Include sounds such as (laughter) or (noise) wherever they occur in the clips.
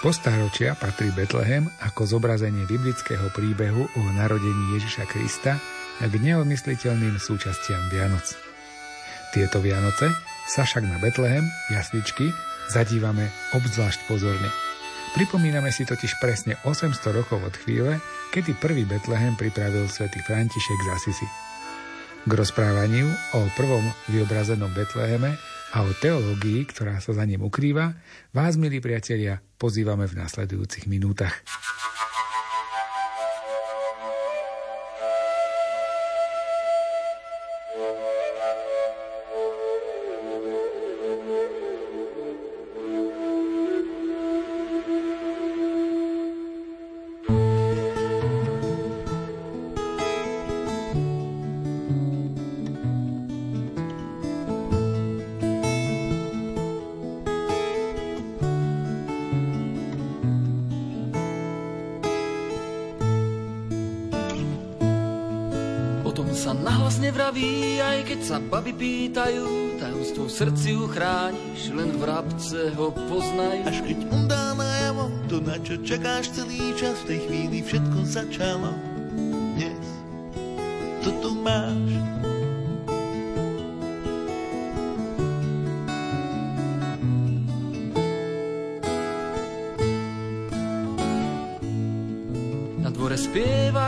Po stáročia patrí Betlehem ako zobrazenie biblického príbehu o narodení Ježiša Krista k neodmysliteľným súčastiam Vianoc. Tieto Vianoce sa však na Betlehem, jasličky, zadívame obzvlášť pozorne. Pripomíname si totiž presne 800 rokov od chvíle, kedy prvý Betlehem pripravil svätý František z Asisi. K rozprávaniu o prvom vyobrazenom Betleheme a o teológii, ktorá sa za ním ukrýva, vás, milí priatelia, pozývame v následujúcich minútach. Sa baby pýtajú, tajomstvo v srdci uchrániš, len v rabce ho poznajú. Až keď on dá najavo, to na čo čakáš celý čas, v tej chvíli všetko začalo. Dnes to tu máš.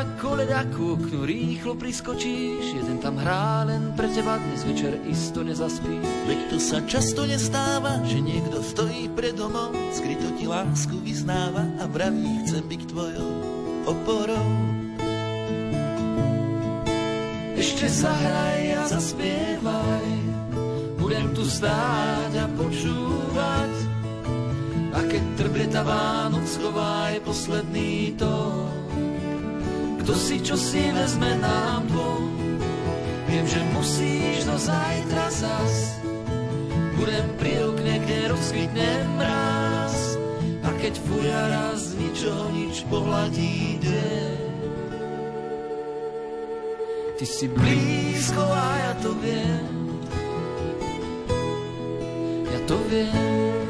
Spieva koleda ku oknu, rýchlo priskočíš, jeden tam hrá, len pre teba dnes večer isto nezaspí. Veď to sa často nestáva, že niekto stojí pred domom, skryto ti lásku vyznáva a vraví, chcem byť tvojou oporou. Ešte zahraj a zaspievaj, budem tu stáť a počúvať, a keď trblieta Vánoc schová posledný tón. Kto si čo si vezme nám dvom. Viem, že musíš do zajtra zas. Budem pri okne, kde rozkvitne mráz A keď fuja raz ničoho nič pohľadí deň Ty si blízko a ja to viem. Ja to viem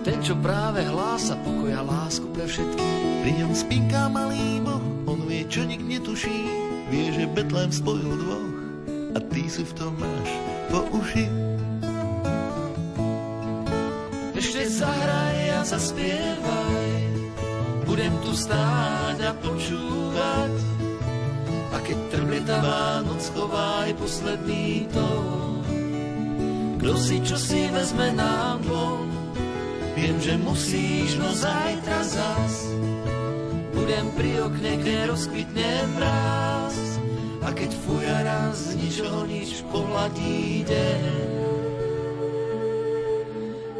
Ten, čo práve hlása pokoja lásku pre všetkých. Pri ňom spinká malý boh, on vie, čo nik netuší. Vie, že Betlém spojil dvoch a ty si v tom máš po uši. Ešte zahraj a zaspievaj, budem tu stáť a počúvať. A keď trblieta Vánoc chová aj posledný tón, kto si čo si vezme nám dvom Viem, že musíš, no zajtra zas. Budem pri okne, kde rozkvitne mráz A keď fuja raz nič o nič pohľadí deň.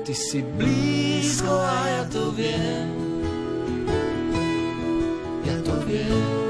Ty si blízko a ja to viem. Ja to viem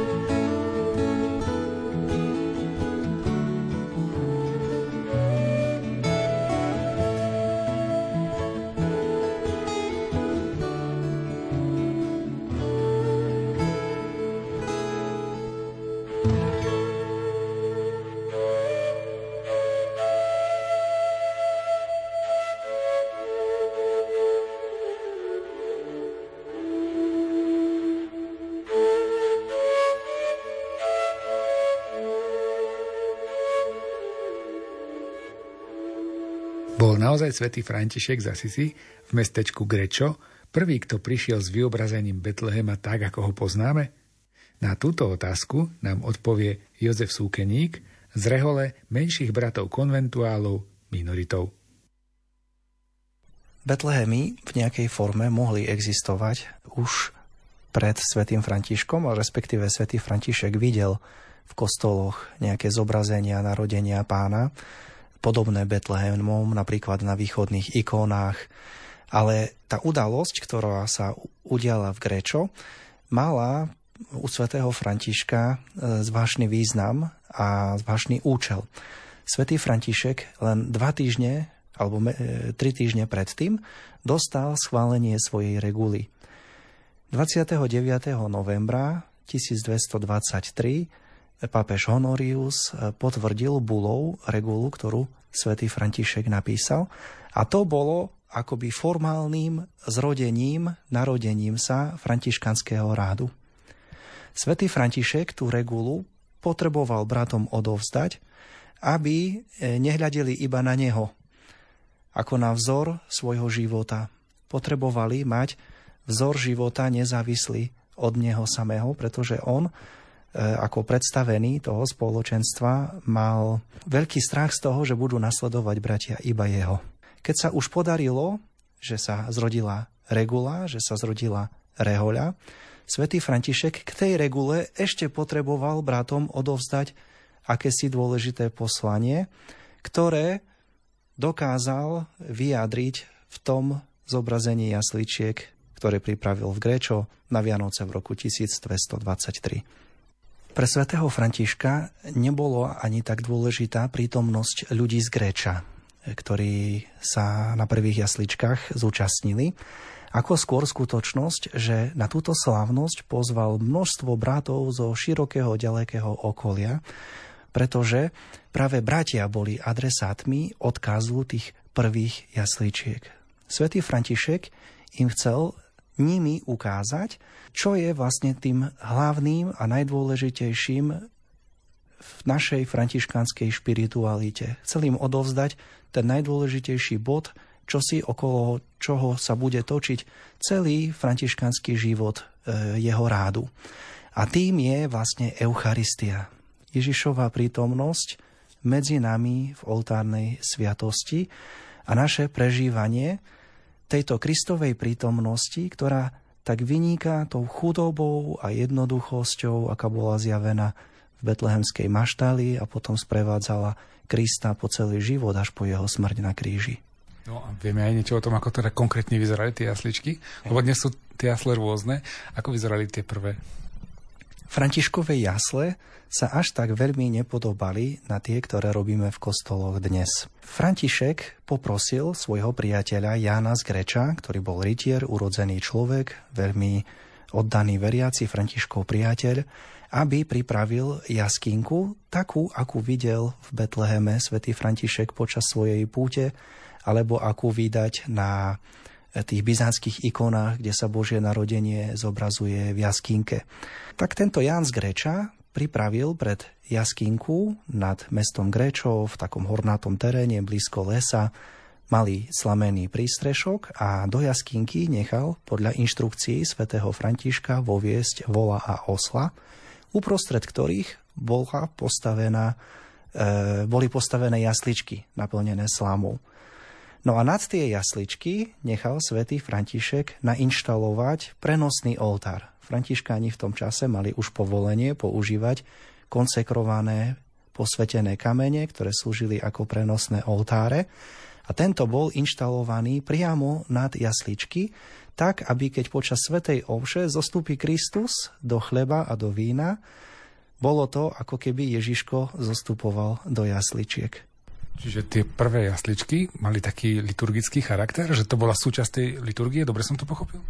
naozaj svätý František z Asisi v mestečku Grečo prvý, kto prišiel s vyobrazením Betlehema tak, ako ho poznáme? Na túto otázku nám odpovie Jozef Súkeník z rehole menších bratov konventuálov minoritov. Betlehemy v nejakej forme mohli existovať už pred svätým Františkom, a respektíve svätý František videl v kostoloch nejaké zobrazenia narodenia pána podobné Betlehemom, napríklad na východných ikónach. Ale tá udalosť, ktorá sa udiala v Grečo, mala u svätého Františka e, zvláštny význam a zvláštny účel. Svetý František len dva týždne alebo e, tri týždne predtým dostal schválenie svojej reguly. 29. novembra 1223 pápež Honorius e, potvrdil bulou regulu, ktorú svätý František napísal. A to bolo akoby formálnym zrodením, narodením sa františkanského rádu. Svetý František tú regulu potreboval bratom odovzdať, aby e, nehľadeli iba na neho, ako na vzor svojho života. Potrebovali mať vzor života nezávislý od neho samého, pretože on ako predstavený toho spoločenstva mal veľký strach z toho, že budú nasledovať bratia iba jeho. Keď sa už podarilo, že sa zrodila regula, že sa zrodila rehoľa, svätý František k tej regule ešte potreboval bratom odovzdať akési dôležité poslanie, ktoré dokázal vyjadriť v tom zobrazení jasličiek, ktoré pripravil v Gréčo na Vianoce v roku 1223. Pre svätého Františka nebolo ani tak dôležitá prítomnosť ľudí z Gréča, ktorí sa na prvých jasličkách zúčastnili, ako skôr skutočnosť, že na túto slávnosť pozval množstvo bratov zo širokého ďalekého okolia, pretože práve bratia boli adresátmi odkazu tých prvých jasličiek. Svetý František im chcel nimi ukázať, čo je vlastne tým hlavným a najdôležitejším v našej františkánskej špiritualite. Chcel im odovzdať ten najdôležitejší bod, čo si okolo čoho sa bude točiť celý františkánsky život e, jeho rádu. A tým je vlastne Eucharistia. Ježišová prítomnosť medzi nami v oltárnej sviatosti a naše prežívanie tejto Kristovej prítomnosti, ktorá tak vyniká tou chudobou a jednoduchosťou, aká bola zjavená v betlehemskej maštali a potom sprevádzala Krista po celý život až po jeho smrť na kríži. No a vieme aj niečo o tom, ako teda konkrétne vyzerali tie jasličky? Lebo dnes sú tie jasle rôzne. Ako vyzerali tie prvé? Františkové jasle sa až tak veľmi nepodobali na tie, ktoré robíme v kostoloch dnes. František poprosil svojho priateľa Jána z Greča, ktorý bol rytier, urodzený človek, veľmi oddaný veriaci Františkov priateľ, aby pripravil jaskinku, takú, akú videl v Betleheme svätý František počas svojej púte, alebo akú vydať na tých byzantských ikonách, kde sa Božie narodenie zobrazuje v jaskinke. Tak tento Ján z Greča pripravil pred jaskinku nad mestom Grečov v takom hornátom teréne blízko lesa malý slamený prístrešok a do jaskinky nechal podľa inštrukcií svätého Františka voviesť vola a osla, uprostred ktorých bola postavená, e, boli postavené jasličky naplnené slámou. No a nad tie jasličky nechal svätý František nainštalovať prenosný oltár. Františkáni v tom čase mali už povolenie používať konsekrované posvetené kamene, ktoré slúžili ako prenosné oltáre. A tento bol inštalovaný priamo nad jasličky, tak, aby keď počas Svetej Ovše zostúpi Kristus do chleba a do vína, bolo to, ako keby Ježiško zostupoval do jasličiek. Čiže tie prvé jasličky mali taký liturgický charakter, že to bola súčasť tej liturgie, dobre som to pochopil?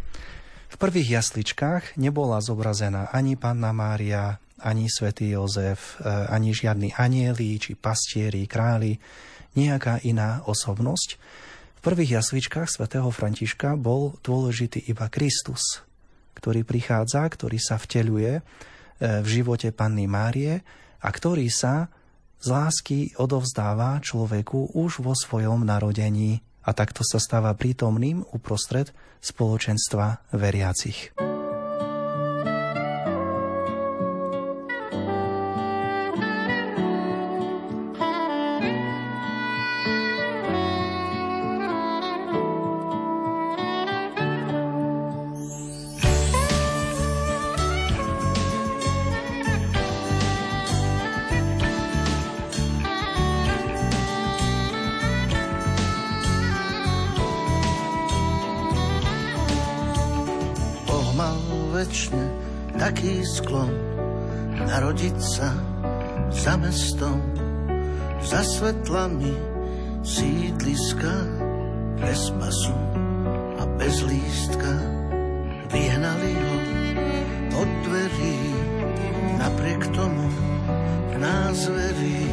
V prvých jasličkách nebola zobrazená ani Panna Mária, ani svätý Jozef, e, ani žiadni anieli, či pastieri, králi, nejaká iná osobnosť. V prvých jasličkách svätého Františka bol dôležitý iba Kristus, ktorý prichádza, ktorý sa vteľuje e, v živote Panny Márie a ktorý sa z lásky odovzdáva človeku už vo svojom narodení a takto sa stáva prítomným uprostred spoločenstva veriacich. Za svetlami sídliska bez pasu a bez lístka. Vyhnali ho od dverí napriek tomu nás verí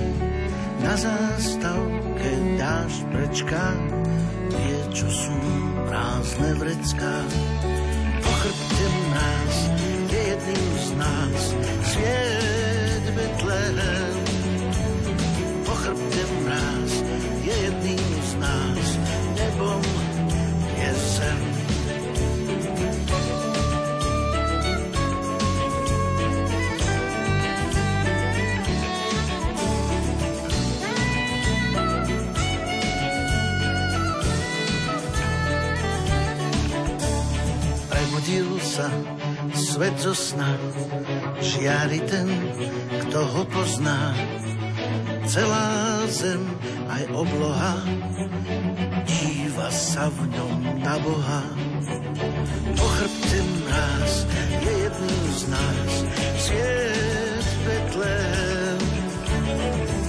na zástavke dáš prečka. Tie, čo sú prázdne vrecká po chrbte nás je jedným z nás. Sviet mráz je jedným z nás nebom je zem Prebudil sa svet zo sna, žiari ten, kto ho pozná. Celá zem aj obloha, díva sa v ňom tá Boha. Po chrbte mráz je jedným z nás, sviet Betlehem.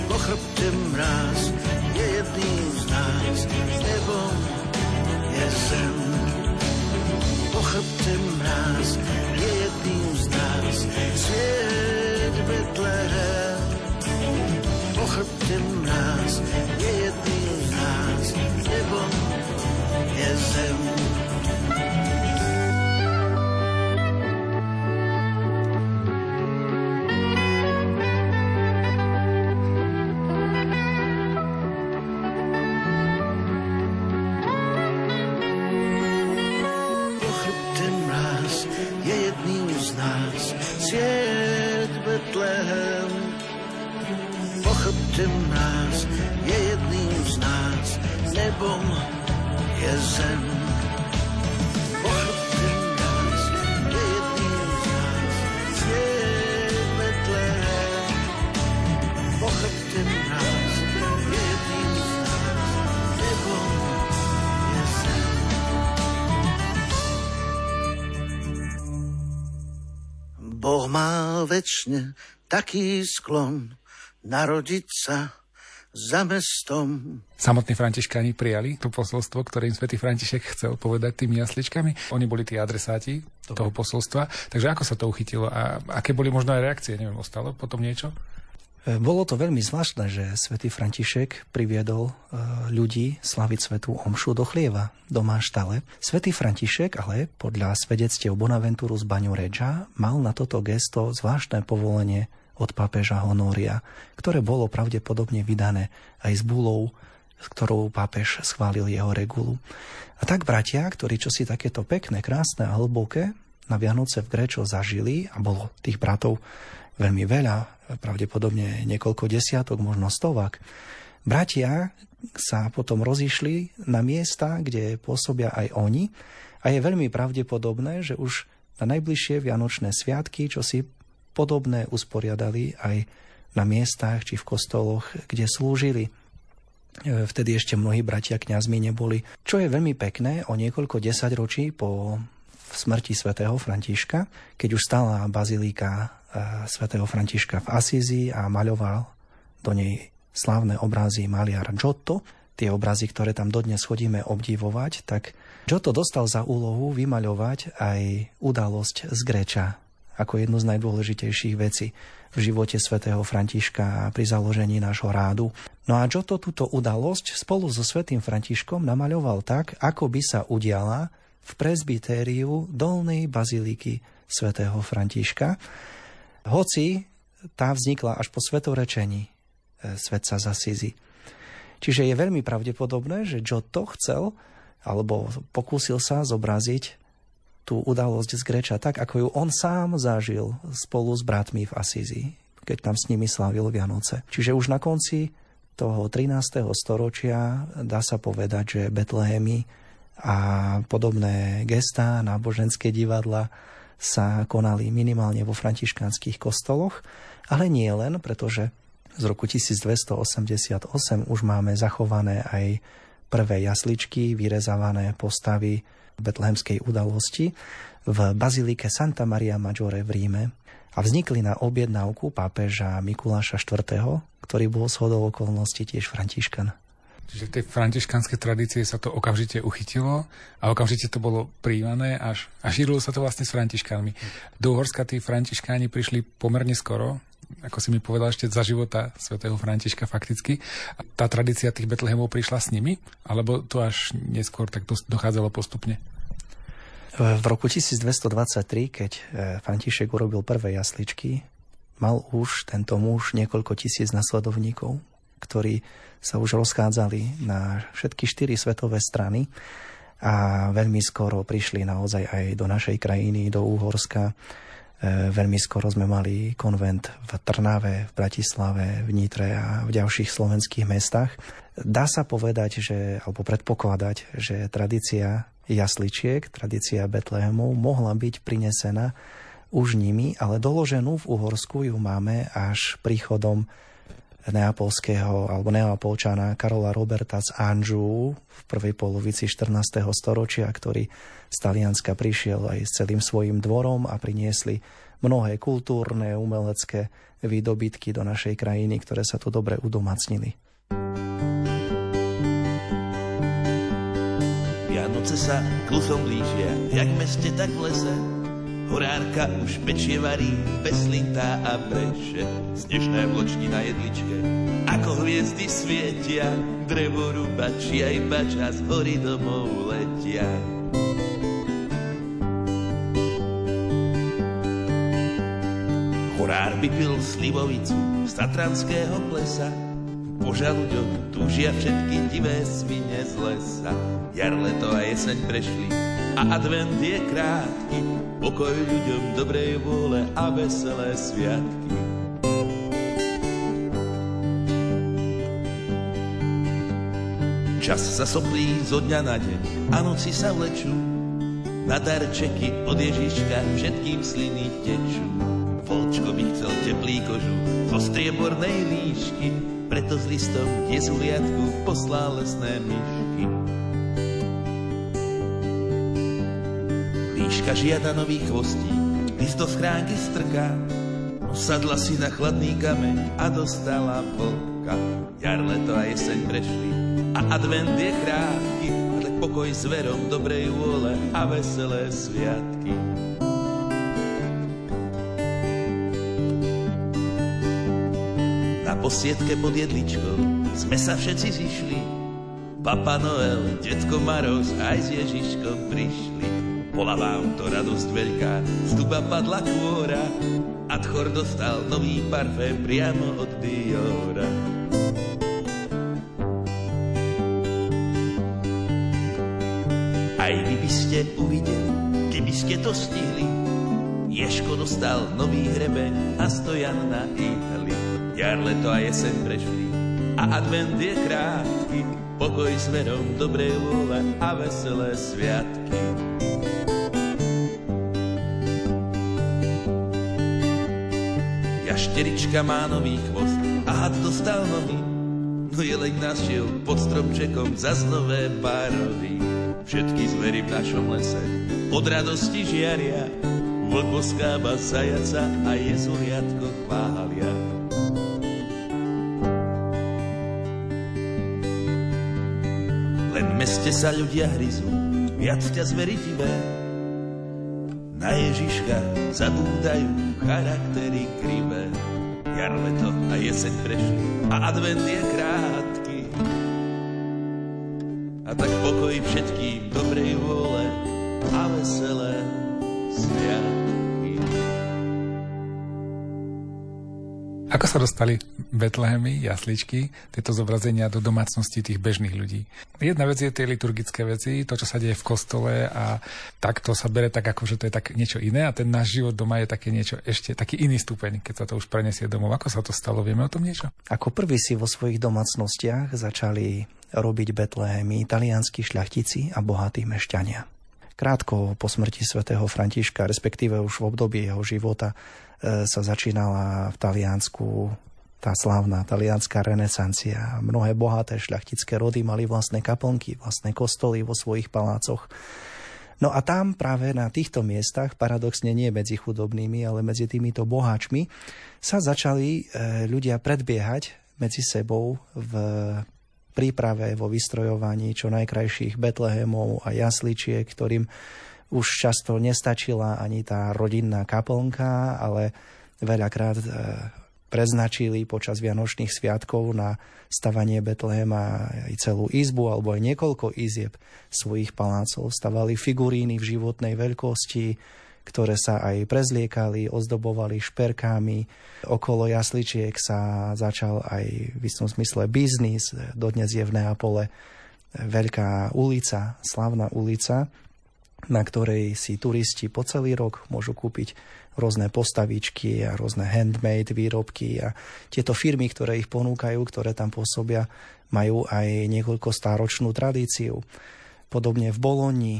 Po chrbte mráz je jedným z nás, nebom je zem po chrbte mráz je jedným z nás sviet Po chrbte mráz je jedným z nás nebo je zem. Nebom je zem. Po chrbte mráz je jedným z nás sviet Betlehem. Po chrbte mráz je jedným z nás je. Boh má väčšine taký sklon narodiť sa za mestom. Samotní františkáni prijali to posolstvo, ktoré im svätý František chcel povedať tými jasličkami. Oni boli tí adresáti toho posolstva. Takže ako sa to uchytilo a aké boli možno aj reakcie? Neviem, ostalo potom niečo? E, Bolo to veľmi zvláštne, že svätý František priviedol e, ľudí slaviť svetú omšu do chlieva, do Máštale. Svätý František ale podľa svedectiev Bonaventuru z Baňureďa mal na toto gesto zvláštne povolenie od pápeža Honória, ktoré bolo pravdepodobne vydané aj s búlou, s ktorou pápež schválil jeho regulu. A tak bratia, ktorí čo si takéto pekné, krásne a hlboké na Vianoce v Grečo zažili, a bolo tých bratov veľmi veľa, pravdepodobne niekoľko desiatok, možno stovak, bratia sa potom rozišli na miesta, kde pôsobia aj oni a je veľmi pravdepodobné, že už na najbližšie Vianočné sviatky, čo si podobné usporiadali aj na miestach či v kostoloch, kde slúžili. E, Vtedy ešte mnohí bratia kňazmi neboli. Čo je veľmi pekné, o niekoľko desaťročí po smrti svätého Františka, keď už stala bazilika e, svätého Františka v Asízi a maľoval do nej slávne obrazy maliar Giotto, tie obrazy, ktoré tam dodnes chodíme obdivovať, tak Giotto dostal za úlohu vymaľovať aj udalosť z Greča, ako jednu z najdôležitejších vecí v živote svätého Františka pri založení nášho rádu. No a Giotto túto udalosť spolu so svätým Františkom namaľoval tak, ako by sa udiala v presbytériu dolnej baziliky svätého Františka. Hoci tá vznikla až po svetorečení e, svetca z Asizi. Čiže je veľmi pravdepodobné, že Giotto chcel alebo pokúsil sa zobraziť tú udalosť z Greča tak, ako ju on sám zažil spolu s bratmi v Asízi, keď tam s nimi slávil Vianoce. Čiže už na konci toho 13. storočia dá sa povedať, že Betlehemy a podobné gestá, náboženské divadla sa konali minimálne vo františkánskych kostoloch, ale nie len, pretože z roku 1288 už máme zachované aj prvé jasličky, vyrezávané postavy betlehemskej udalosti v bazilike Santa Maria Maggiore v Ríme a vznikli na objednávku pápeža Mikuláša IV., ktorý bol shodou okolností tiež františkan. Čiže tej františkanskej tradície sa to okamžite uchytilo a okamžite to bolo príjmané a šírilo sa to vlastne s františkánmi. Do Uhorska tí františkáni prišli pomerne skoro, ako si mi povedal ešte za života svätého Františka fakticky. Tá tradícia tých Betlehemov prišla s nimi? Alebo to až neskôr tak dochádzalo postupne? V roku 1223, keď e, František urobil prvé jasličky, mal už tento muž niekoľko tisíc nasledovníkov, ktorí sa už rozchádzali na všetky štyri svetové strany a veľmi skoro prišli naozaj aj do našej krajiny, do Úhorska. E, veľmi skoro sme mali konvent v Trnave, v Bratislave, v Nitre a v ďalších slovenských mestách. Dá sa povedať, že, alebo predpokladať, že tradícia jasličiek, tradícia Betlehemov mohla byť prinesená už nimi, ale doloženú v Uhorsku ju máme až príchodom neapolského alebo neapolčana Karola Roberta z Anžu v prvej polovici 14. storočia, ktorý z Talianska prišiel aj s celým svojim dvorom a priniesli mnohé kultúrne, umelecké výdobytky do našej krajiny, ktoré sa tu dobre udomacnili. Vianoce sa klusom blížia, jak v meste, tak v lese Horárka už pečie varí, peslintá a breše. Snežné vločky na jedličke, ako hviezdy svietia. Drevo rubači aj bača z hory domov letia. Horár by pil slivovicu z Tatranského plesa. Po žaluďoch túžia všetky divé svine z lesa. Jar, leto a jeseň prešli a advent je krátky Pokoj ľuďom dobrej vôle a veselé sviatky. Čas sa soplí zo dňa na deň a noci sa vlečú. Na darčeky od Ježiška všetkým sliny tečú. Volčko by chcel teplý kožu zo striebornej líšky, preto s listom jezuliatku poslal lesné myšky. Líška žiada nový chvostí, list do schránky strká. Osadla si na chladný kameň a dostala vlka. Jar, leto a jeseň prešli a advent je krátky, ale pokoj s verom, dobrej vôle a veselé sviatky. Na posiedke pod jedličkou sme sa všetci zišli. Papa Noel, detko Maroz aj s Ježiškom prišli. Bola vám to radosť veľká, z duba padla kôra a Tchor dostal nový parfém priamo od Diora. Aj vy by ste uvideli, keby ste to stihli, Ješko dostal nový hrebeň a stojan na ihli. Jar, leto a jeseň prešli a advent je krátky, pokoj s verom, dobrej vôle a veselé sviatky. Šterička má nový chvost a had dostal nový. No jeleň našiel pod stromčekom zas nové barový. Všetky zvery v našom lese od radosti žiaria. Vlk boskába zajaca a jezuliatko chvália. Meste sa ľudia hryzú, viac ťa zvery divé. Na Ježiška zabúdajú charaktery krivé jar, leto a jeseň prešli a advent je krátky. A tak pokoj všetkým dobrej sa dostali Betlehemy, jasličky, tieto zobrazenia do domácnosti tých bežných ľudí? Jedna vec je tie liturgické veci, to, čo sa deje v kostole a takto sa bere tak, ako že to je tak niečo iné a ten náš život doma je také niečo ešte, taký iný stupeň, keď sa to už prenesie domov. Ako sa to stalo? Vieme o tom niečo? Ako prvý si vo svojich domácnostiach začali robiť Betlehemy italianskí šľachtici a bohatí mešťania. Krátko po smrti svätého Františka, respektíve už v období jeho života, sa začínala v Taliansku tá slávna talianská renesancia. Mnohé bohaté šľachtické rody mali vlastné kaplnky, vlastné kostoly vo svojich palácoch. No a tam práve na týchto miestach, paradoxne nie medzi chudobnými, ale medzi týmito boháčmi, sa začali e, ľudia predbiehať medzi sebou v príprave, vo vystrojovaní čo najkrajších Betlehemov a jasličiek, ktorým už často nestačila ani tá rodinná kaplnka, ale veľakrát e, preznačili počas Vianočných sviatkov na stavanie Betlehema aj celú izbu alebo aj niekoľko izieb svojich palácov. Stavali figuríny v životnej veľkosti, ktoré sa aj prezliekali, ozdobovali šperkami. Okolo jasličiek sa začal aj v istom zmysle biznis. Dodnes je v Neapole veľká ulica, slavná ulica, na ktorej si turisti po celý rok môžu kúpiť rôzne postavičky a rôzne handmade výrobky a tieto firmy, ktoré ich ponúkajú, ktoré tam pôsobia, majú aj niekoľko stáročnú tradíciu. Podobne v Boloni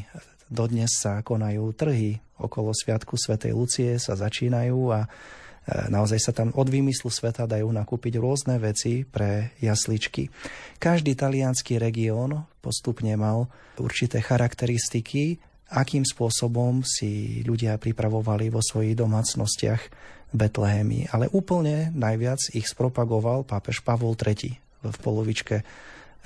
dodnes sa konajú trhy okolo Sviatku Svetej Lucie sa začínajú a e, naozaj sa tam od výmyslu sveta dajú nakúpiť rôzne veci pre jasličky. Každý talianský región postupne mal určité charakteristiky akým spôsobom si ľudia pripravovali vo svojich domácnostiach Betlehemy. Ale úplne najviac ich spropagoval pápež Pavol III v polovičke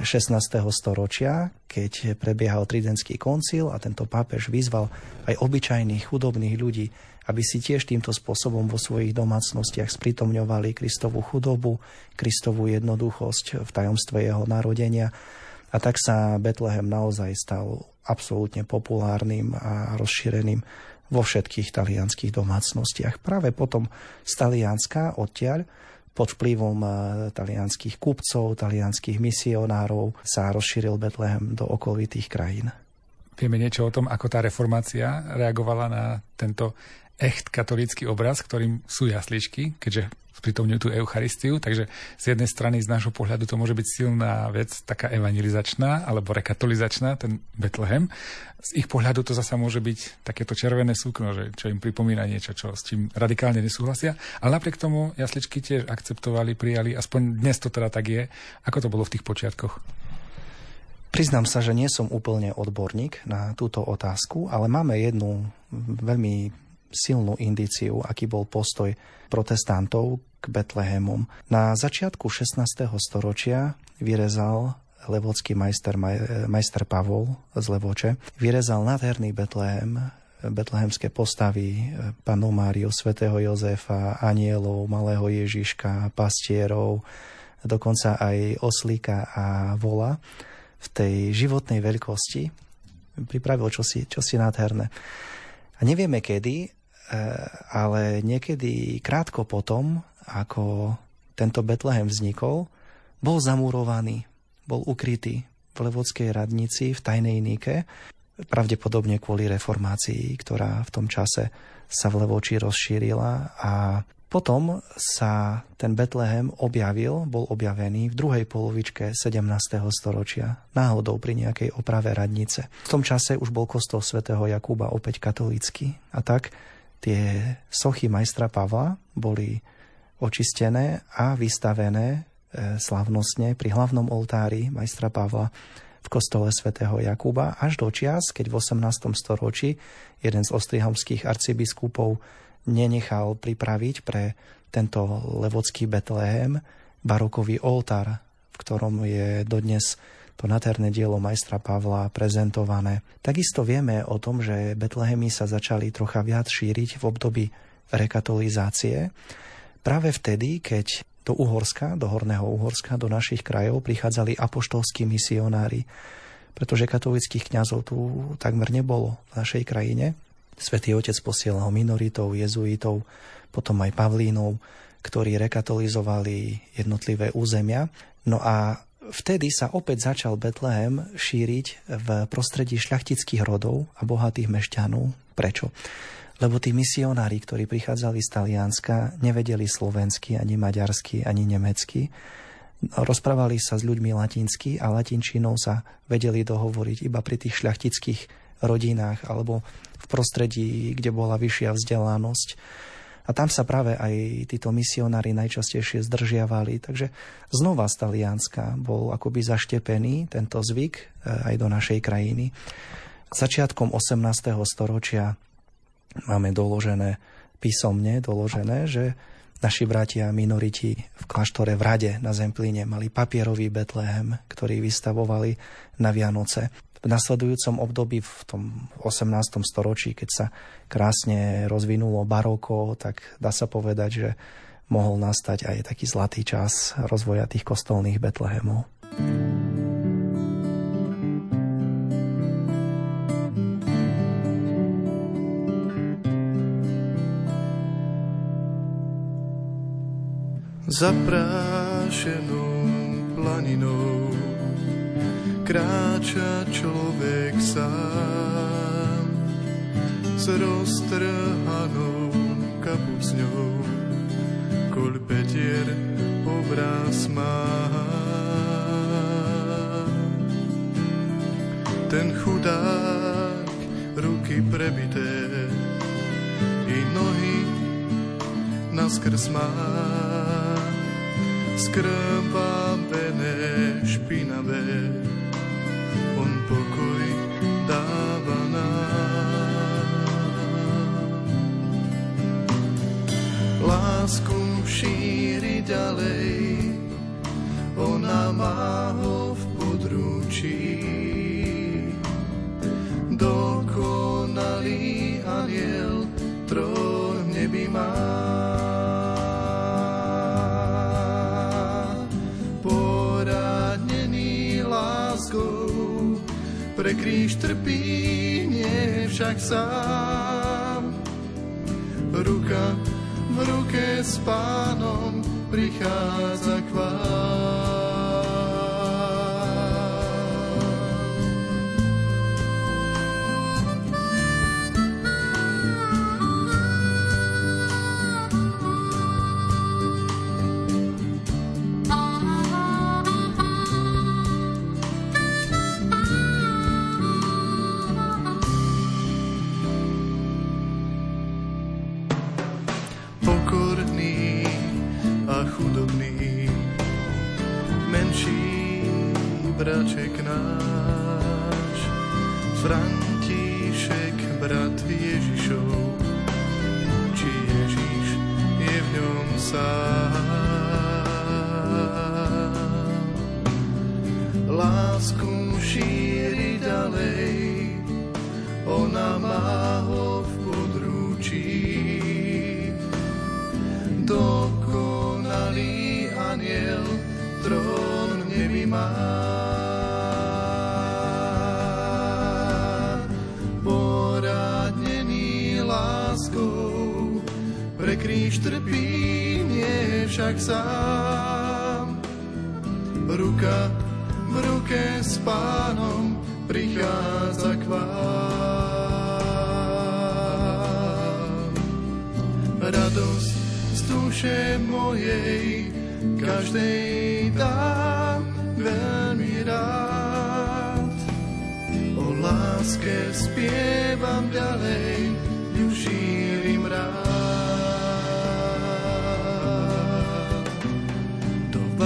16. storočia, keď prebiehal Tridentský koncil a tento pápež vyzval aj obyčajných chudobných ľudí, aby si tiež týmto spôsobom vo svojich domácnostiach spritomňovali Kristovú chudobu, Kristovú jednoduchosť v tajomstve jeho narodenia. A tak sa Betlehem naozaj stal absolútne populárnym a rozšíreným vo všetkých talianských domácnostiach. Práve potom z Talianska odtiaľ pod vplyvom eh, talianských kupcov, talianských misionárov sa rozšíril Betlehem do okolitých krajín. Vieme niečo o tom, ako tá reformácia reagovala na tento echt katolícky obraz, ktorým sú jasličky, keďže sprítomňujú tú Eucharistiu, takže z jednej strany z nášho pohľadu to môže byť silná vec, taká evangelizačná alebo rekatolizačná, ten Betlehem. Z ich pohľadu to zasa môže byť takéto červené súkno, že, čo im pripomína niečo, čo s tým radikálne nesúhlasia. Ale napriek tomu jasličky tiež akceptovali, prijali, aspoň dnes to teda tak je. Ako to bolo v tých počiatkoch? Priznám sa, že nie som úplne odborník na túto otázku, ale máme jednu veľmi silnú indíciu, aký bol postoj protestantov k Betlehemom. Na začiatku 16. storočia vyrezal levocký majster, majster Pavol z Levoče, vyrezal nádherný Betlehem, betlehemské postavy, panu Máriu, svätého Jozefa, anielov, malého Ježiška, pastierov, dokonca aj oslíka a vola v tej životnej veľkosti. Pripravil čosi, čosi nádherné. A nevieme kedy, e, ale niekedy krátko potom ako tento Betlehem vznikol, bol zamurovaný, bol ukrytý v Levodskej radnici v tajnej Nike, pravdepodobne kvôli reformácii, ktorá v tom čase sa v Levoči rozšírila a potom sa ten Betlehem objavil, bol objavený v druhej polovičke 17. storočia, náhodou pri nejakej oprave radnice. V tom čase už bol kostol svätého Jakuba opäť katolícky a tak tie sochy majstra Pavla boli očistené a vystavené e, slavnostne pri hlavnom oltári majstra Pavla v kostole svätého Jakuba až do čias, keď v 18. storočí jeden z ostrihamských arcibiskupov nenechal pripraviť pre tento levodský Betlehem barokový oltár, v ktorom je dodnes to nádherné dielo majstra Pavla prezentované. Takisto vieme o tom, že Betlehemy sa začali trocha viac šíriť v období rekatolizácie práve vtedy, keď do Uhorska, do Horného Uhorska, do našich krajov prichádzali apoštolskí misionári, pretože katolických kňazov tu takmer nebolo v našej krajine. Svetý otec posielal minoritov, jezuitov, potom aj pavlínov, ktorí rekatolizovali jednotlivé územia. No a vtedy sa opäť začal Betlehem šíriť v prostredí šľachtických rodov a bohatých mešťanov. Prečo? lebo tí misionári, ktorí prichádzali z Talianska, nevedeli slovensky, ani maďarsky, ani nemecky. Rozprávali sa s ľuďmi latinsky a latinčinou sa vedeli dohovoriť iba pri tých šľachtických rodinách alebo v prostredí, kde bola vyššia vzdelanosť. A tam sa práve aj títo misionári najčastejšie zdržiavali. Takže znova z Talianska bol akoby zaštepený tento zvyk eh, aj do našej krajiny. Začiatkom 18. storočia máme doložené písomne doložené, že naši bratia minoriti v kláštore v Rade na Zemplíne mali papierový Betlehem, ktorý vystavovali na Vianoce. V nasledujúcom období v tom 18. storočí, keď sa krásne rozvinulo baroko, tak dá sa povedať, že mohol nastať aj taký zlatý čas rozvoja tých kostolných Betlehemov. Zaprášenou planinou kráča človek sám s roztrhanou kapucňou, koľ petier obraz má. Ten chudák ruky prebité i nohy naskrz má skrvavené, špinavé, Lásku šíri ďalej, ona má ho v područí. Dokonalý aniel trón v má. pre kríž trpí, nie však sám. Ruka v ruke s pánom prichádza k vám.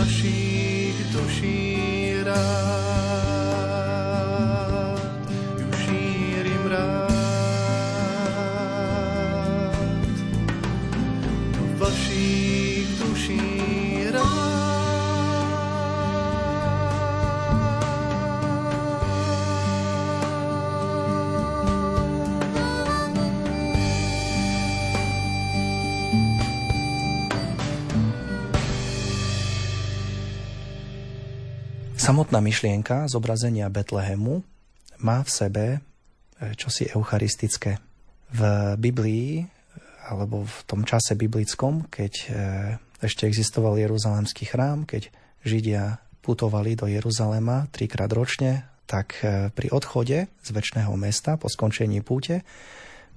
našich duší rád. Samotná myšlienka zobrazenia Betlehemu má v sebe e, čosi eucharistické. V Biblii, alebo v tom čase biblickom, keď e, ešte existoval Jeruzalemský chrám, keď Židia putovali do Jeruzalema trikrát ročne, tak e, pri odchode z väčšného mesta po skončení púte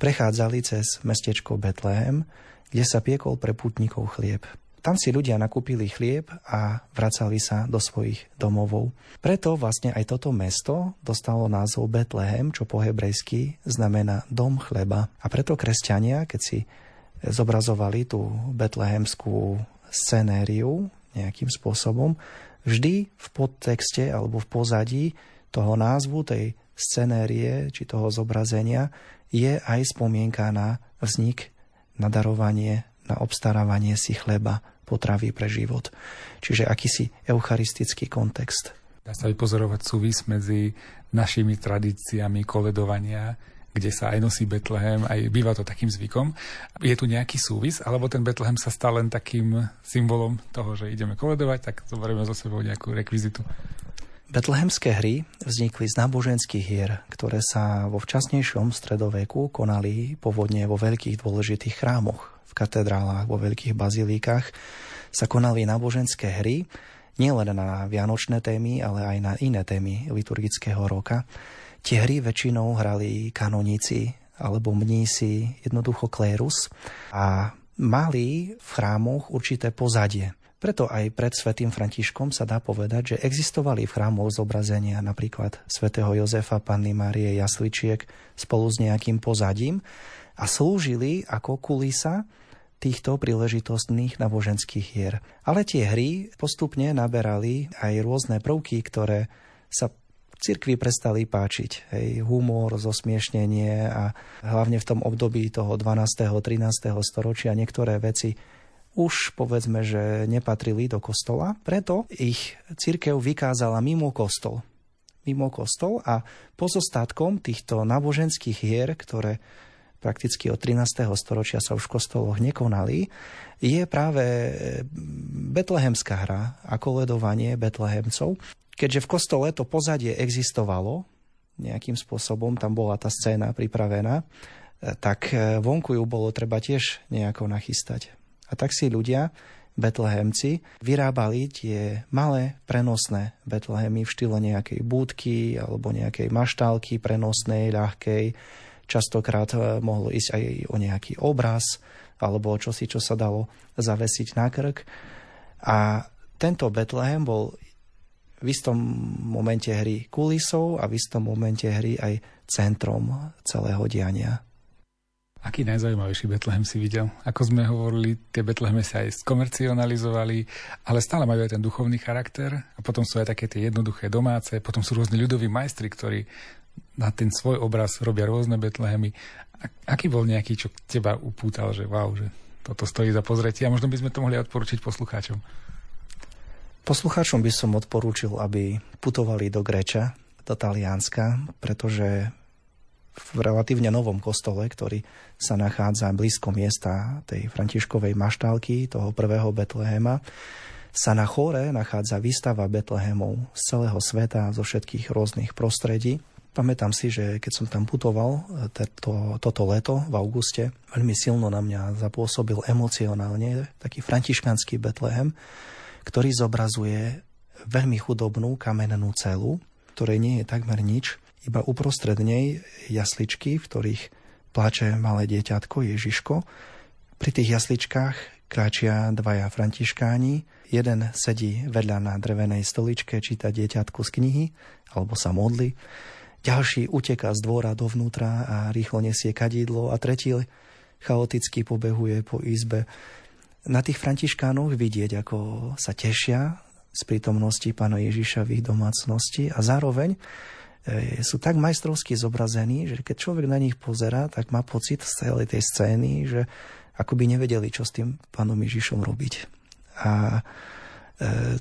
prechádzali cez mestečko Betlehem, kde sa piekol pre putníkov chlieb. Tam si ľudia nakúpili chlieb a vracali sa do svojich domovov. Preto vlastne aj toto mesto dostalo názov Betlehem, čo po hebrejsky znamená dom chleba. A preto kresťania, keď si zobrazovali tú betlehemskú scenériu nejakým spôsobom, vždy v podtexte alebo v pozadí toho názvu tej scenérie či toho zobrazenia je aj spomienka na vznik, na darovanie, na obstarávanie si chleba, potravy pre život. Čiže akýsi eucharistický kontext. Dá sa vypozorovať súvis medzi našimi tradíciami koledovania kde sa aj nosí Betlehem, aj býva to takým zvykom. Je tu nejaký súvis, alebo ten Betlehem sa stal len takým symbolom toho, že ideme koledovať, tak zoberieme zo sebou nejakú rekvizitu? Betlehemské hry vznikli z náboženských hier, ktoré sa vo včasnejšom stredoveku konali povodne vo veľkých dôležitých chrámoch, v katedrálach, vo veľkých bazilíkach sa konali náboženské hry, nielen na vianočné témy, ale aj na iné témy liturgického roka. Tie hry väčšinou hrali kanoníci alebo mnísi, jednoducho klérus a mali v chrámoch určité pozadie. Preto aj pred svätým Františkom sa dá povedať, že existovali v chrámoch zobrazenia napríklad svätého Jozefa, Panny Márie, jasličiek spolu s nejakým pozadím a slúžili ako kulisa týchto príležitostných náboženských hier. Ale tie hry postupne naberali aj rôzne prvky, ktoré sa cirkvi prestali páčiť. Hej, humor, zosmiešnenie a hlavne v tom období toho 12. 13. storočia niektoré veci už povedzme, že nepatrili do kostola, preto ich církev vykázala mimo kostol. Mimo kostol a pozostatkom týchto náboženských hier, ktoré prakticky od 13. storočia sa už v kostoloch nekonali, je práve betlehemská hra a koledovanie betlehemcov. Keďže v kostole to pozadie existovalo, nejakým spôsobom tam bola tá scéna pripravená, tak vonku ju bolo treba tiež nejako nachystať. A tak si ľudia, betlehemci, vyrábali tie malé prenosné betlehemy v štýle nejakej búdky alebo nejakej maštálky prenosnej, ľahkej. Častokrát eh, mohlo ísť aj o nejaký obraz alebo čosi, čo sa dalo zavesiť na krk. A tento Betlehem bol v istom momente hry kulisou a v istom momente hry aj centrom celého diania. Aký najzaujímavejší Betlehem si videl? Ako sme hovorili, tie Betlehemy sa aj skomercionalizovali, ale stále majú aj ten duchovný charakter a potom sú aj také tie jednoduché domáce, potom sú rôzni ľudoví majstri, ktorí na ten svoj obraz robia rôzne Betlehemy. Aký bol nejaký, čo teba upútal, že wow, že toto stojí za pozretie a možno by sme to mohli odporučiť poslucháčom? Poslucháčom by som odporúčil, aby putovali do Greča, do Talianska, pretože v relatívne novom kostole, ktorý sa nachádza blízko miesta tej františkovej maštálky, toho prvého Betlehema, sa na chóre nachádza výstava Betlehemov z celého sveta, zo všetkých rôznych prostredí. Pamätám si, že keď som tam putoval teto, toto leto v auguste, veľmi silno na mňa zapôsobil emocionálne taký františkanský Betlehem, ktorý zobrazuje veľmi chudobnú kamennú celu, ktorej nie je takmer nič, iba uprostred nej jasličky, v ktorých plače malé dieťatko Ježiško. Pri tých jasličkách kráčia dvaja františkáni. Jeden sedí vedľa na drevenej stoličke, číta dieťatku z knihy alebo sa modli. Ďalší uteká z dvora dovnútra a rýchlo nesie kadidlo a tretí chaoticky pobehuje po izbe. Na tých františkánoch vidieť, ako sa tešia z prítomnosti pána Ježiša v ich domácnosti a zároveň E, sú tak majstrovsky zobrazení, že keď človek na nich pozera, tak má pocit z celej tej scény, že ako by nevedeli, čo s tým pánom Ježišom robiť. A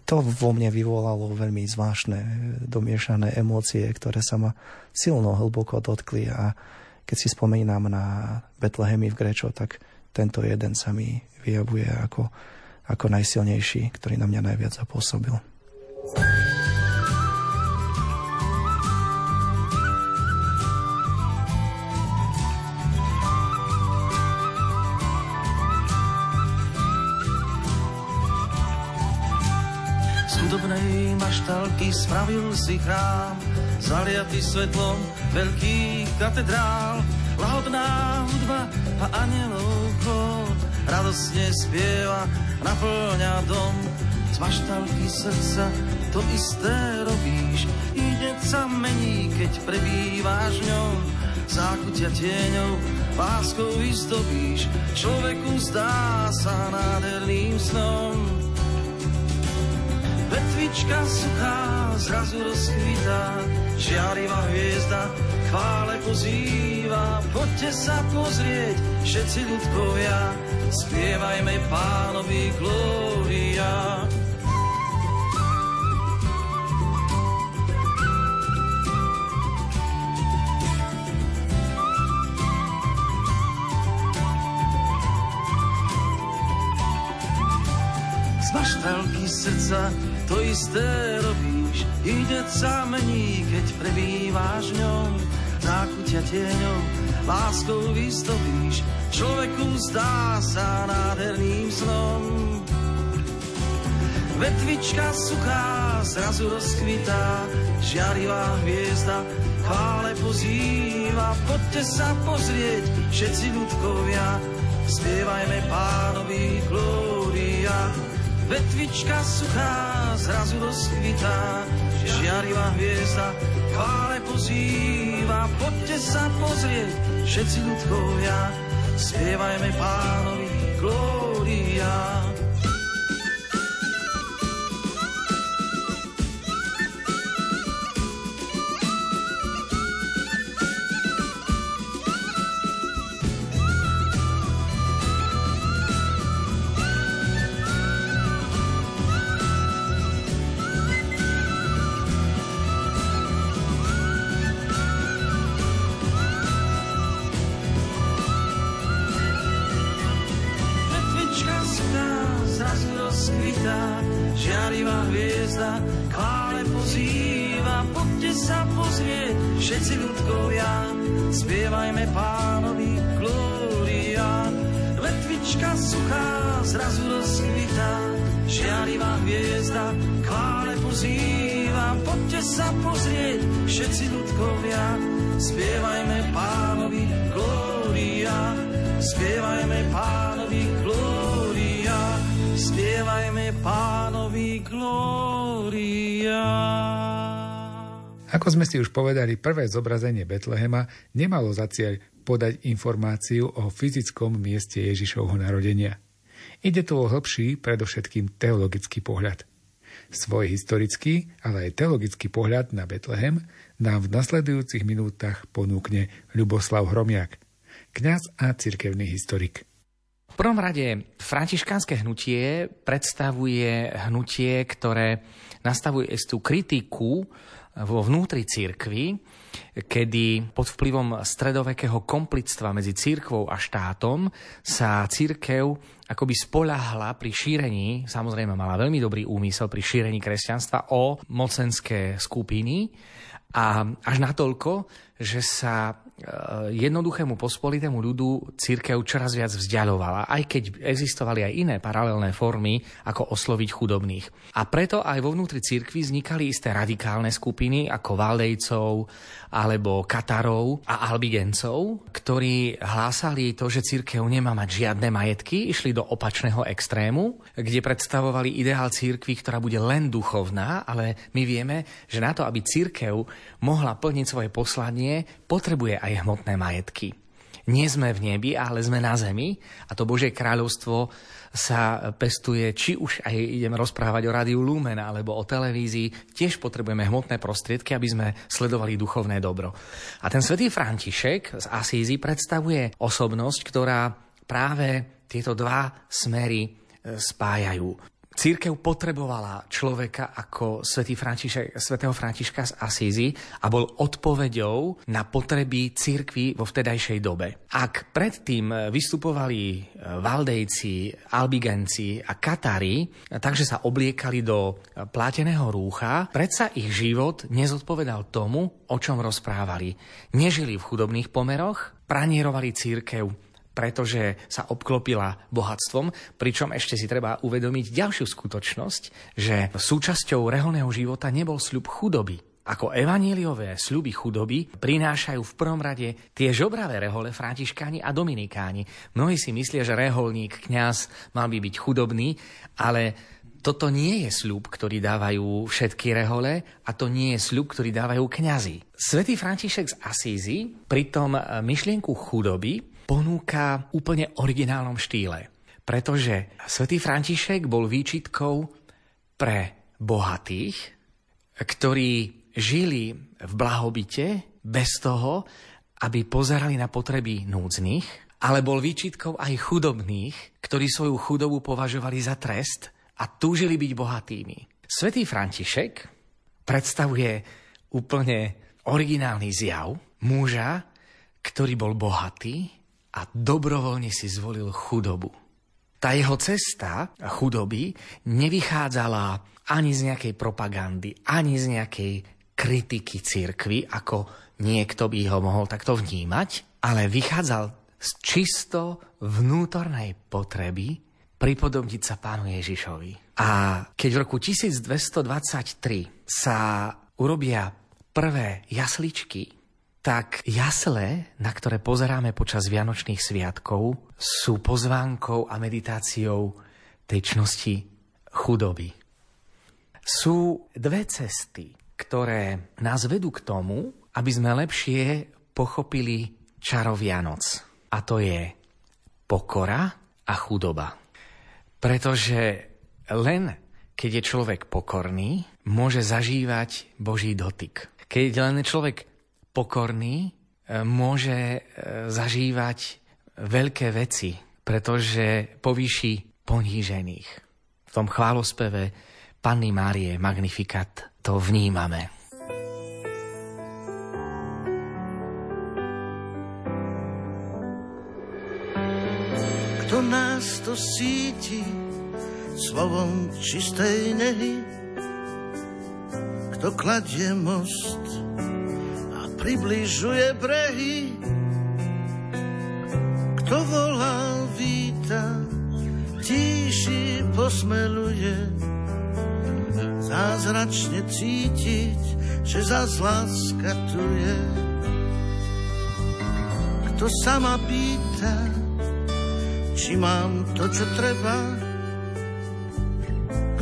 to vo mne vyvolalo veľmi zvláštne domiešané emócie, ktoré sa ma silno hlboko dotkli a keď si spomínam na Betlehemy v Grečo, tak tento jeden sa mi vyjavuje ako, ako najsilnejší, ktorý na mňa najviac zapôsobil. Chudobnej maštalky spravil si chrám, zaliatý svetlom veľkých katedrál. Lahodná hudba a anielov chod radosne spieva, naplňa dom. Z maštalky srdca to isté robíš, i hneď sa mení, keď prebýváš ňou. Zákutia tieňou, láskou istobíš, človeku zdá sa nádherným snom Vetvička suchá zrazu rozkvitá, žiarivá hviezda chvále pozýva. Poďte sa pozrieť, všetci ľudkovia, spievajme pánovi glória. Zvaž veľký srdca, to isté robíš, ide sa mení, keď prebýváš v ňom, nákutia tieňom, láskou vystopíš, človeku zdá sa nádherným snom. Vetvička suchá zrazu rozkvitá, žiarivá hviezda chvále pozýva. Poďte sa pozrieť, všetci ľudkovia, spievajme pánovi glória. Vetvička suchá zrazu rozkvitá, žiarivá hviezda chvále pozýva. Poďte sa pozrieť, všetci ľudkovia, spievajme pánovi glória. Ako sme si už povedali, prvé zobrazenie Betlehema nemalo za cieľ podať informáciu o fyzickom mieste Ježišovho narodenia. Ide tu o hĺbší, predovšetkým teologický pohľad. Svoj historický, ale aj teologický pohľad na Betlehem nám v nasledujúcich minútach ponúkne Ľuboslav Hromiak, kňaz a cirkevný historik. V prvom rade františkánske hnutie predstavuje hnutie, ktoré nastavuje istú kritiku vo vnútri církvy, kedy pod vplyvom stredovekého komplictva medzi církvou a štátom sa církev akoby spolahla pri šírení, samozrejme mala veľmi dobrý úmysel pri šírení kresťanstva o mocenské skupiny. A až natoľko, že sa Eh, jednoduchému pospolitému ľudu církev čoraz viac vzdialovala, aj keď existovali aj iné paralelné formy, ako osloviť chudobných. A preto aj vo vnútri církvy vznikali isté radikálne skupiny, ako Valdejcov, alebo Katarov a Albigencov, ktorí hlásali to, že církev nemá mať žiadne majetky, išli do opačného extrému, kde predstavovali ideál církvy, ktorá bude len duchovná, ale my vieme, že na to, aby církev mohla plniť svoje poslanie, potrebuje aj hmotné majetky. Nie sme v nebi, ale sme na zemi a to Božie kráľovstvo sa pestuje, či už aj ideme rozprávať o rádiu Lumen alebo o televízii, tiež potrebujeme hmotné prostriedky, aby sme sledovali duchovné dobro. A ten svätý František z Asízy predstavuje osobnosť, ktorá práve tieto dva smery e, spájajú. Církev potrebovala človeka ako svätý František, svätého Františka z Asízy a bol odpoveďou na potreby církvy vo vtedajšej dobe. Ak predtým vystupovali e, Valdejci, Albigenci a Katári, takže sa obliekali do pláteného rúcha, predsa ich život nezodpovedal tomu, o čom rozprávali. Nežili v chudobných pomeroch, pranierovali církev pretože sa obklopila bohatstvom, pričom ešte si treba uvedomiť ďalšiu skutočnosť, že súčasťou reholného života nebol sľub chudoby. Ako evaníliové sľuby chudoby prinášajú v prvom rade tie žobravé rehole františkáni a dominikáni. Mnohí si myslia, že reholník, kňaz mal by byť chudobný, ale toto nie je sľub, ktorý dávajú všetky rehole a to nie je sľub, ktorý dávajú kňazi. Svetý František z Asízy pritom myšlienku chudoby ponúka úplne originálnom štýle. Pretože svätý František bol výčitkou pre bohatých, ktorí žili v blahobite bez toho, aby pozerali na potreby núdznych, ale bol výčitkou aj chudobných, ktorí svoju chudobu považovali za trest a túžili byť bohatými. Svetý František predstavuje úplne originálny zjav muža, ktorý bol bohatý a dobrovoľne si zvolil chudobu. Tá jeho cesta chudoby nevychádzala ani z nejakej propagandy, ani z nejakej kritiky cirkvy, ako niekto by ho mohol takto vnímať, ale vychádzal z čisto vnútornej potreby pripodobniť sa pánu Ježišovi. A keď v roku 1223 sa urobia prvé jasličky tak jasle, na ktoré pozeráme počas Vianočných sviatkov, sú pozvánkou a meditáciou tej čnosti chudoby. Sú dve cesty, ktoré nás vedú k tomu, aby sme lepšie pochopili čaro Vianoc. A to je pokora a chudoba. Pretože len keď je človek pokorný, môže zažívať Boží dotyk. Keď len človek pokorný e, môže e, zažívať veľké veci, pretože povýši ponížených. V tom chválospeve Panny Márie Magnificat to vnímame. Kto nás to síti slovom čistej nehy, kto kladie most približuje brehy. Kto volá, víta, tíši posmeluje. Zázračne cítiť, že zas láska tu je. Kto sama pýta, či mám to, čo treba,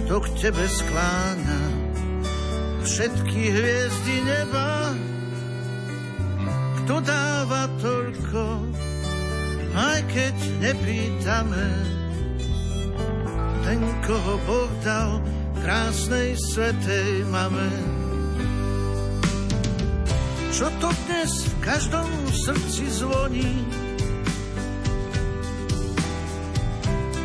kto k tebe skláňa všetky hviezdy neba, kto dáva toľko, aj keď nepýtame. Ten, koho Boh dal krásnej svetej mame. Čo to dnes v každom srdci zvoní?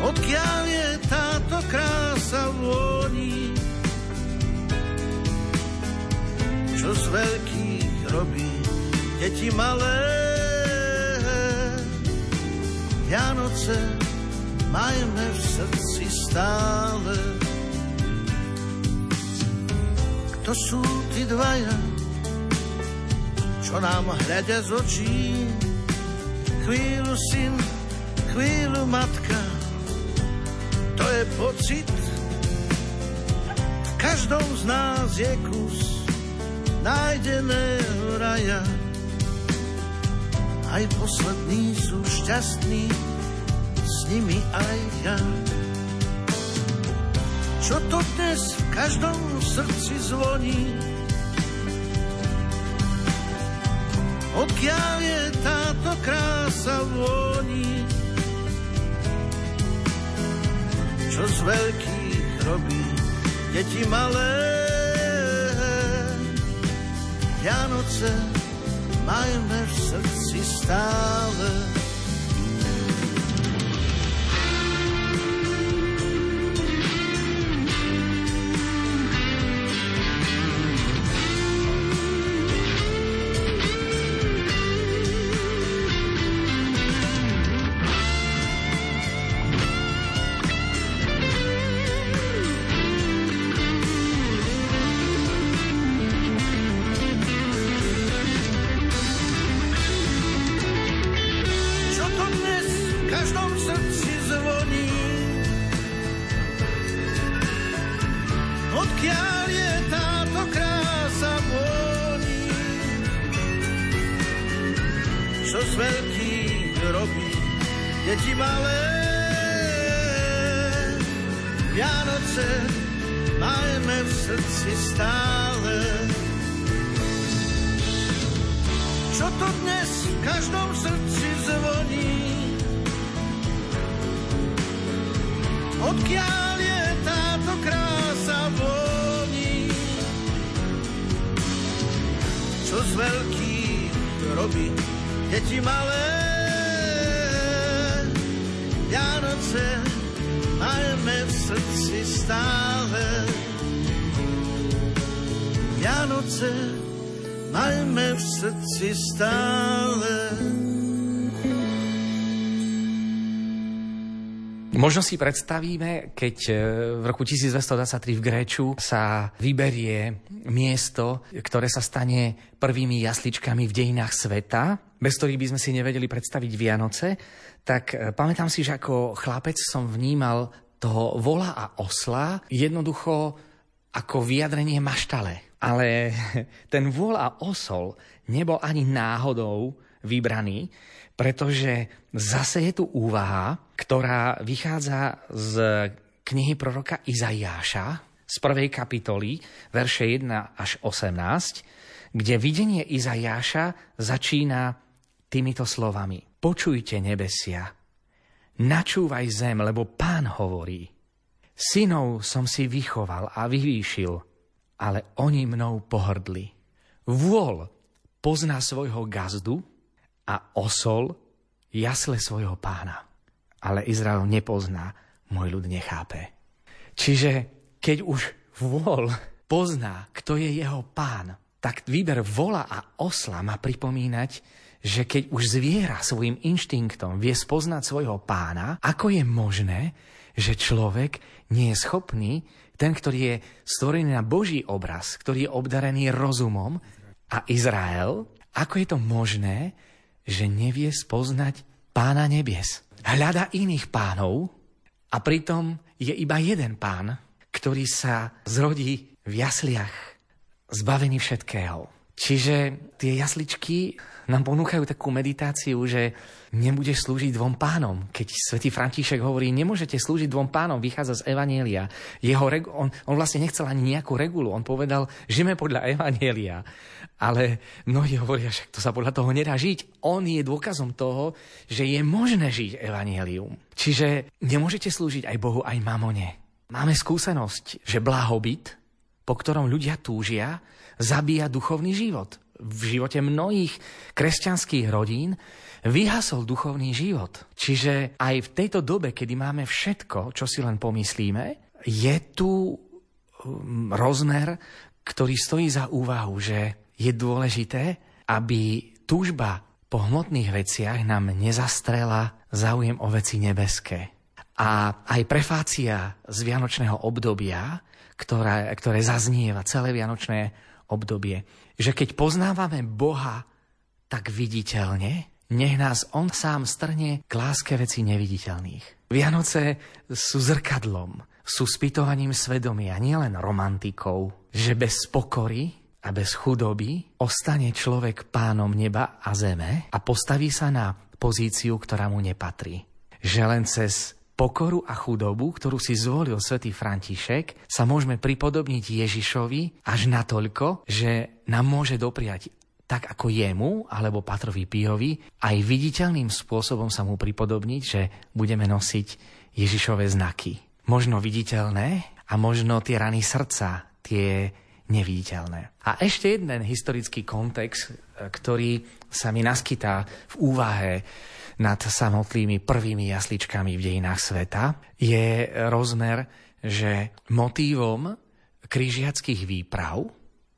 Odkiaľ je táto krása vôni? Čo z veľkých robí deti malé. Vianoce majme v srdci stále. Kto sú tí dvaja, čo nám hľadia z očí? Chvíľu syn, chvíľu matka, to je pocit. V každom z nás je kus nájdeného raja aj poslední sú šťastní, s nimi aj ja. Čo to dnes v každom srdci zvoní? Odkiaľ je táto krása vôni? Čo z veľkých robí deti malé? Vianoce majme v srdci stále. Srdci stále. Vianoce majme v srdci stále. Možno si predstavíme, keď e, v roku 1223 v Gréču sa vyberie miesto, ktoré sa stane prvými jasličkami v dejinách sveta, bez ktorých by sme si nevedeli predstaviť Vianoce, tak e, pamätám si, že ako chlapec som vnímal toho vola a osla jednoducho ako vyjadrenie maštale. Ale (laughs) ten vol a osol nebol ani náhodou vybraný, pretože zase je tu úvaha, ktorá vychádza z knihy proroka Izaiáša z prvej kapitoly, verše 1 až 18, kde videnie Izaiáša začína týmito slovami. Počujte nebesia, načúvaj zem, lebo pán hovorí. Synov som si vychoval a vyvýšil, ale oni mnou pohrdli. Vôľ pozná svojho gazdu, a osol jasle svojho pána. Ale Izrael nepozná, môj ľud nechápe. Čiže keď už vol pozná, kto je jeho pán, tak výber vola a osla má pripomínať, že keď už zviera svojim inštinktom vie spoznať svojho pána, ako je možné, že človek nie je schopný, ten, ktorý je stvorený na Boží obraz, ktorý je obdarený rozumom a Izrael, ako je to možné, že nevie spoznať pána nebies. Hľada iných pánov a pritom je iba jeden pán, ktorý sa zrodí v jasliach, zbavený všetkého. Čiže tie jasličky nám ponúkajú takú meditáciu, že nebudeš slúžiť dvom pánom. Keď svätý František hovorí, nemôžete slúžiť dvom pánom, vychádza z Evanielia. Jeho regu- on, on vlastne nechcel ani nejakú regulu. On povedal, žijeme podľa Evanielia. Ale mnohí hovoria, že to sa podľa toho nedá žiť. On je dôkazom toho, že je možné žiť Evanielium. Čiže nemôžete slúžiť aj Bohu, aj mamone. Máme skúsenosť, že blahobyt, po ktorom ľudia túžia, zabíja duchovný život v živote mnohých kresťanských rodín vyhasol duchovný život. Čiže aj v tejto dobe, kedy máme všetko, čo si len pomyslíme, je tu um, rozmer, ktorý stojí za úvahu, že je dôležité, aby túžba po hmotných veciach nám nezastrela záujem o veci nebeské. A aj prefácia z Vianočného obdobia, ktoré, ktoré zaznieva celé Vianočné obdobie, že keď poznávame Boha tak viditeľne, nech nás On sám strne k láske veci neviditeľných. Vianoce sú zrkadlom, sú spytovaním svedomia, nielen romantikou, že bez pokory a bez chudoby ostane človek pánom neba a zeme a postaví sa na pozíciu, ktorá mu nepatrí. Že len cez pokoru a chudobu, ktorú si zvolil svätý František, sa môžeme pripodobniť Ježišovi až natoľko, že nám môže dopriať tak ako jemu, alebo Patrovi Píjovi, aj viditeľným spôsobom sa mu pripodobniť, že budeme nosiť Ježišové znaky. Možno viditeľné a možno tie rany srdca, tie neviditeľné. A ešte jeden historický kontext, ktorý sa mi naskytá v úvahe nad samotnými prvými jasličkami v dejinách sveta, je rozmer, že motívom križiackých výprav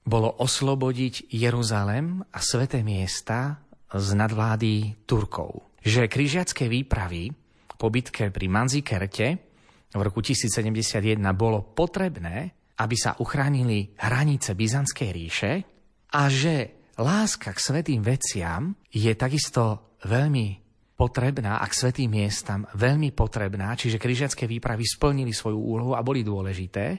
bolo oslobodiť Jeruzalem a sveté miesta z nadvlády Turkov. Že križiacké výpravy po bitke pri Manzikerte v roku 1071 bolo potrebné, aby sa uchránili hranice Byzantskej ríše a že láska k svetým veciam je takisto veľmi potrebná a k svetým miestam veľmi potrebná, čiže križiacké výpravy splnili svoju úlohu a boli dôležité, e,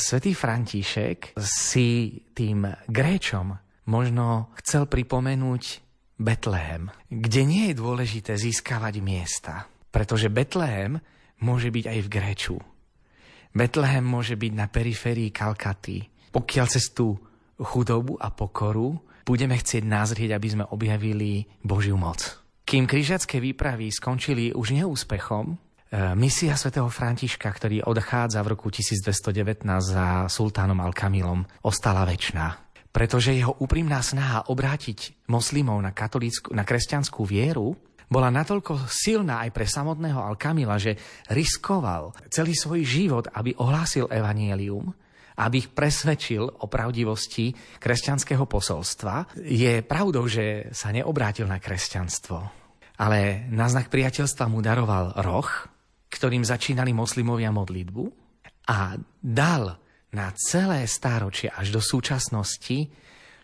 svätý František si tým Gréčom možno chcel pripomenúť Betlehem, kde nie je dôležité získavať miesta, pretože Betlehem môže byť aj v Gréču. Betlehem môže byť na periférii Kalkaty. Pokiaľ cez tú chudobu a pokoru budeme chcieť názrieť, aby sme objavili Božiu moc. Kým križiacké výpravy skončili už neúspechom, e, misia svätého Františka, ktorý odchádza v roku 1219 za sultánom Al-Kamilom, ostala väčšiná. pretože jeho úprimná snaha obrátiť moslimov na, na kresťanskú vieru bola natoľko silná aj pre samotného Alkamila, že riskoval celý svoj život, aby ohlásil evanielium, aby ich presvedčil o pravdivosti kresťanského posolstva. Je pravdou, že sa neobrátil na kresťanstvo, ale na znak priateľstva mu daroval roh, ktorým začínali moslimovia modlitbu a dal na celé stáročie až do súčasnosti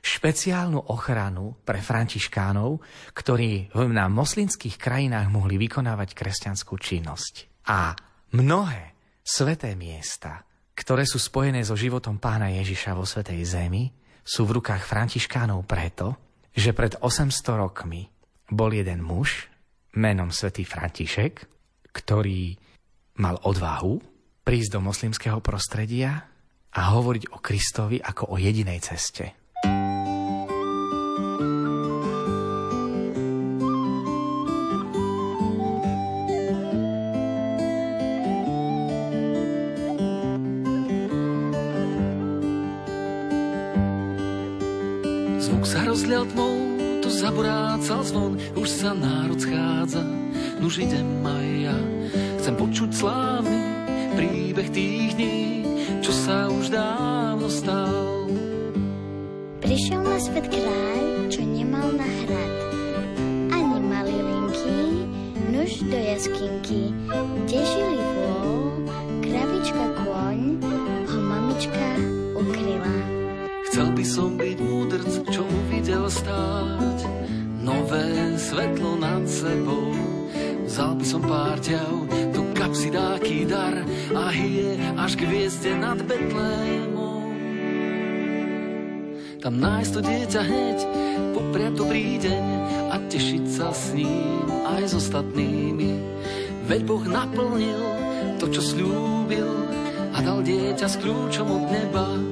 špeciálnu ochranu pre františkánov, ktorí na moslimských krajinách mohli vykonávať kresťanskú činnosť. A mnohé sveté miesta, ktoré sú spojené so životom pána Ježiša vo Svetej Zemi, sú v rukách františkánov preto, že pred 800 rokmi bol jeden muž menom svätý František, ktorý mal odvahu prísť do moslimského prostredia a hovoriť o Kristovi ako o jedinej ceste. Zaborácal zvon, už sa národ schádza, nuž idem aj ja. Chcem počuť slávny príbeh tých dní, čo sa už dávno stal. Prišiel na svet kráľ, čo nemal na hrad, ani malý linky, nuž do jaskinky, kde žili vôľ, kravička kôň, ho mamička ukryla. Chcel by som byť múdrc, čo uvidel stáť, nové svetlo nad sebou. Vzal by som pár ťav, do kapsy dáky dar a hije až k hviezde nad Betlémom. Tam nájsť to dieťa hneď, popriať dobrý deň a tešiť sa s ním aj s ostatnými. Veď Boh naplnil to, čo slúbil a dal dieťa s kľúčom od neba.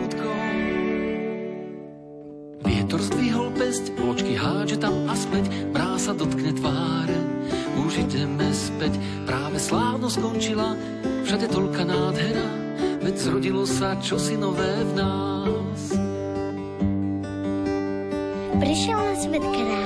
v nás. Prišiel na svet kráľ,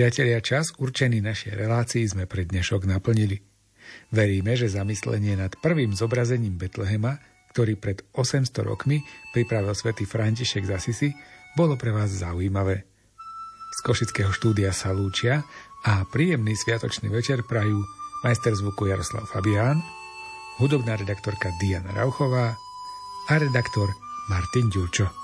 priatelia, čas určený našej relácii sme pre dnešok naplnili. Veríme, že zamyslenie nad prvým zobrazením Betlehema, ktorý pred 800 rokmi pripravil svätý František z Asisi, bolo pre vás zaujímavé. Z Košického štúdia sa lúčia a príjemný sviatočný večer prajú majster zvuku Jaroslav Fabián, hudobná redaktorka Diana Rauchová a redaktor Martin Ďurčo.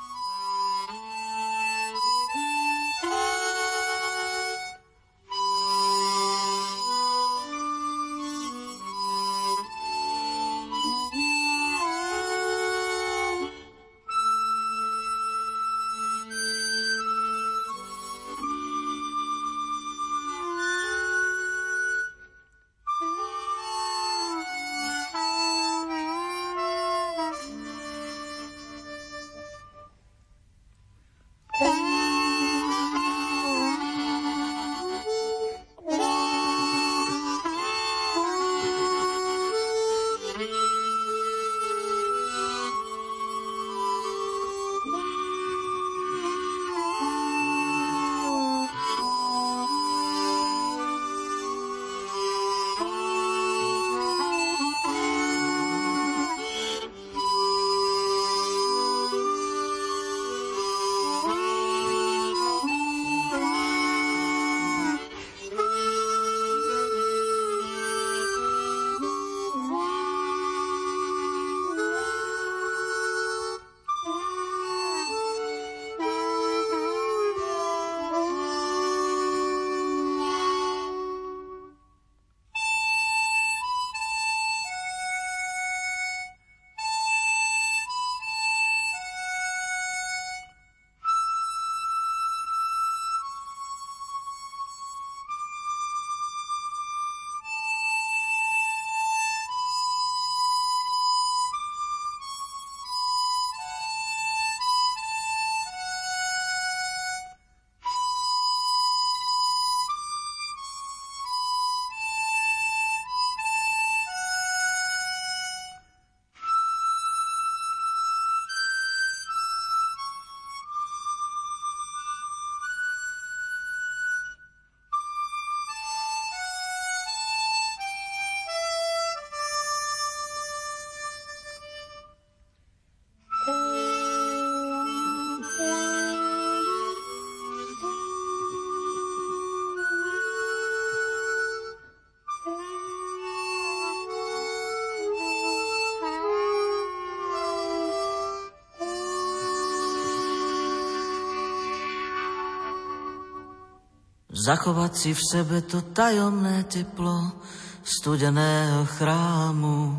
Zachovať si v sebe to tajomné teplo studeného chrámu.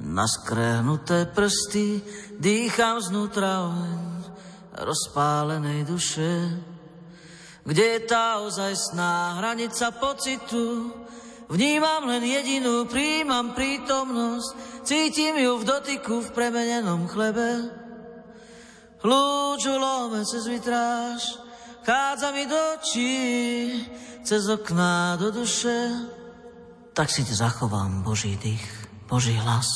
Na skrehnuté prsty dýcham znútra oheň rozpálenej duše. Kde je tá ozajstná hranica pocitu? Vnímam len jedinú, príjmam prítomnosť, cítim ju v dotyku v premenenom chlebe. Lúču lome cez vitráž, chádza mi do očí, cez okná do duše. Tak si zachovám Boží dých, Boží hlas.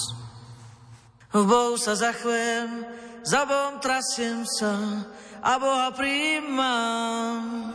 V Bohu sa zachvem, za Bohom trasiem sa a Boha príjmam.